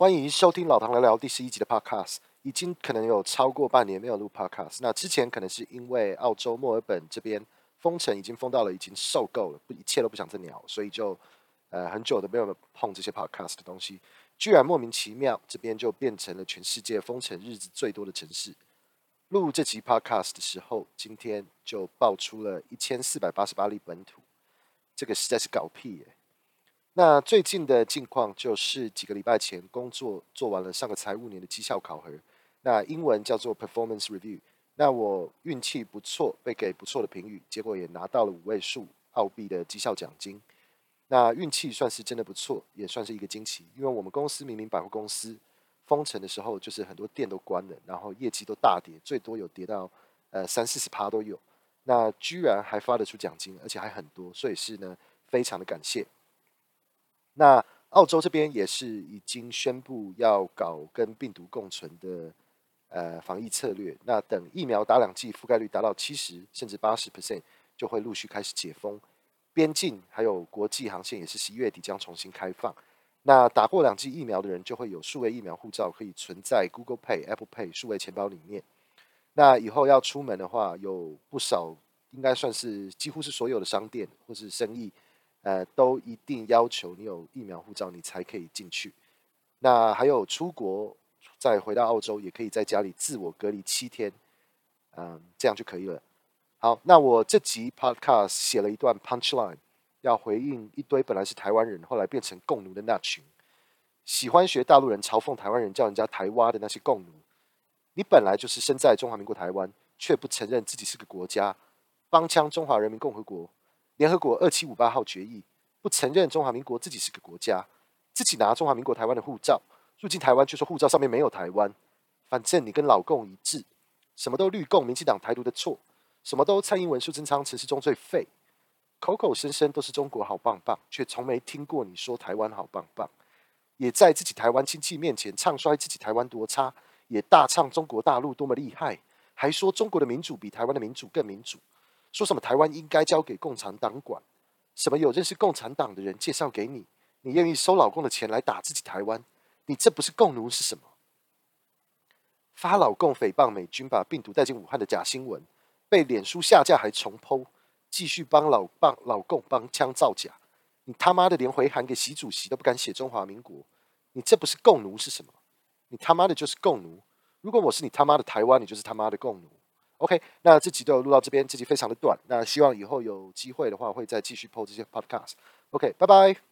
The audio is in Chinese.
欢迎收听老唐聊聊第十一集的 Podcast。已经可能有超过半年没有录 Podcast，那之前可能是因为澳洲墨尔本这边封城已经封到了，已经受够了，不一切都不想再鸟，所以就呃很久都没有碰这些 Podcast 的东西。居然莫名其妙，这边就变成了全世界封城日子最多的城市。录这集 Podcast 的时候，今天就爆出了一千四百八十八例本土，这个实在是搞屁耶！那最近的近况就是几个礼拜前工作做完了上个财务年的绩效考核，那英文叫做 performance review。那我运气不错，被给不错的评语，结果也拿到了五位数澳币的绩效奖金。那运气算是真的不错，也算是一个惊奇，因为我们公司明明百货公司封城的时候，就是很多店都关了，然后业绩都大跌，最多有跌到呃三四十趴都有。那居然还发得出奖金，而且还很多，所以是呢非常的感谢。那澳洲这边也是已经宣布要搞跟病毒共存的呃防疫策略。那等疫苗打两剂覆盖率达到七十甚至八十 percent，就会陆续开始解封。边境还有国际航线也是十一月底将重新开放。那打过两剂疫苗的人就会有数位疫苗护照可以存在 Google Pay、Apple Pay 数位钱包里面。那以后要出门的话，有不少应该算是几乎是所有的商店或是生意。呃，都一定要求你有疫苗护照，你才可以进去。那还有出国再回到澳洲，也可以在家里自我隔离七天，嗯，这样就可以了。好，那我这集 Podcast 写了一段 Punchline，要回应一堆本来是台湾人，后来变成共奴的那群喜欢学大陆人嘲讽台湾人叫人家台湾的那些共奴。你本来就是身在中华民国台湾，却不承认自己是个国家，帮腔中华人民共和国。联合国二七五八号决议不承认中华民国自己是个国家，自己拿中华民国台湾的护照入境台湾，却说护照上面没有台湾。反正你跟老共一致，什么都绿共、民进党台独的错，什么都蔡英文、苏贞昌、陈时中最废，口口声声都是中国好棒棒，却从没听过你说台湾好棒棒。也在自己台湾亲戚面前唱衰自己台湾多差，也大唱中国大陆多么厉害，还说中国的民主比台湾的民主更民主。说什么台湾应该交给共产党管？什么有认识共产党的人介绍给你？你愿意收老共的钱来打自己台湾？你这不是共奴是什么？发老共诽谤美军把病毒带进武汉的假新闻，被脸书下架还重剖继续帮老帮老共帮腔造假。你他妈的连回函给习主席都不敢写中华民国，你这不是共奴是什么？你他妈的就是共奴！如果我是你他妈的台湾，你就是他妈的共奴！OK，那这集就录到这边，这集非常的短。那希望以后有机会的话，会再继续 po 这些 Podcast。OK，拜拜。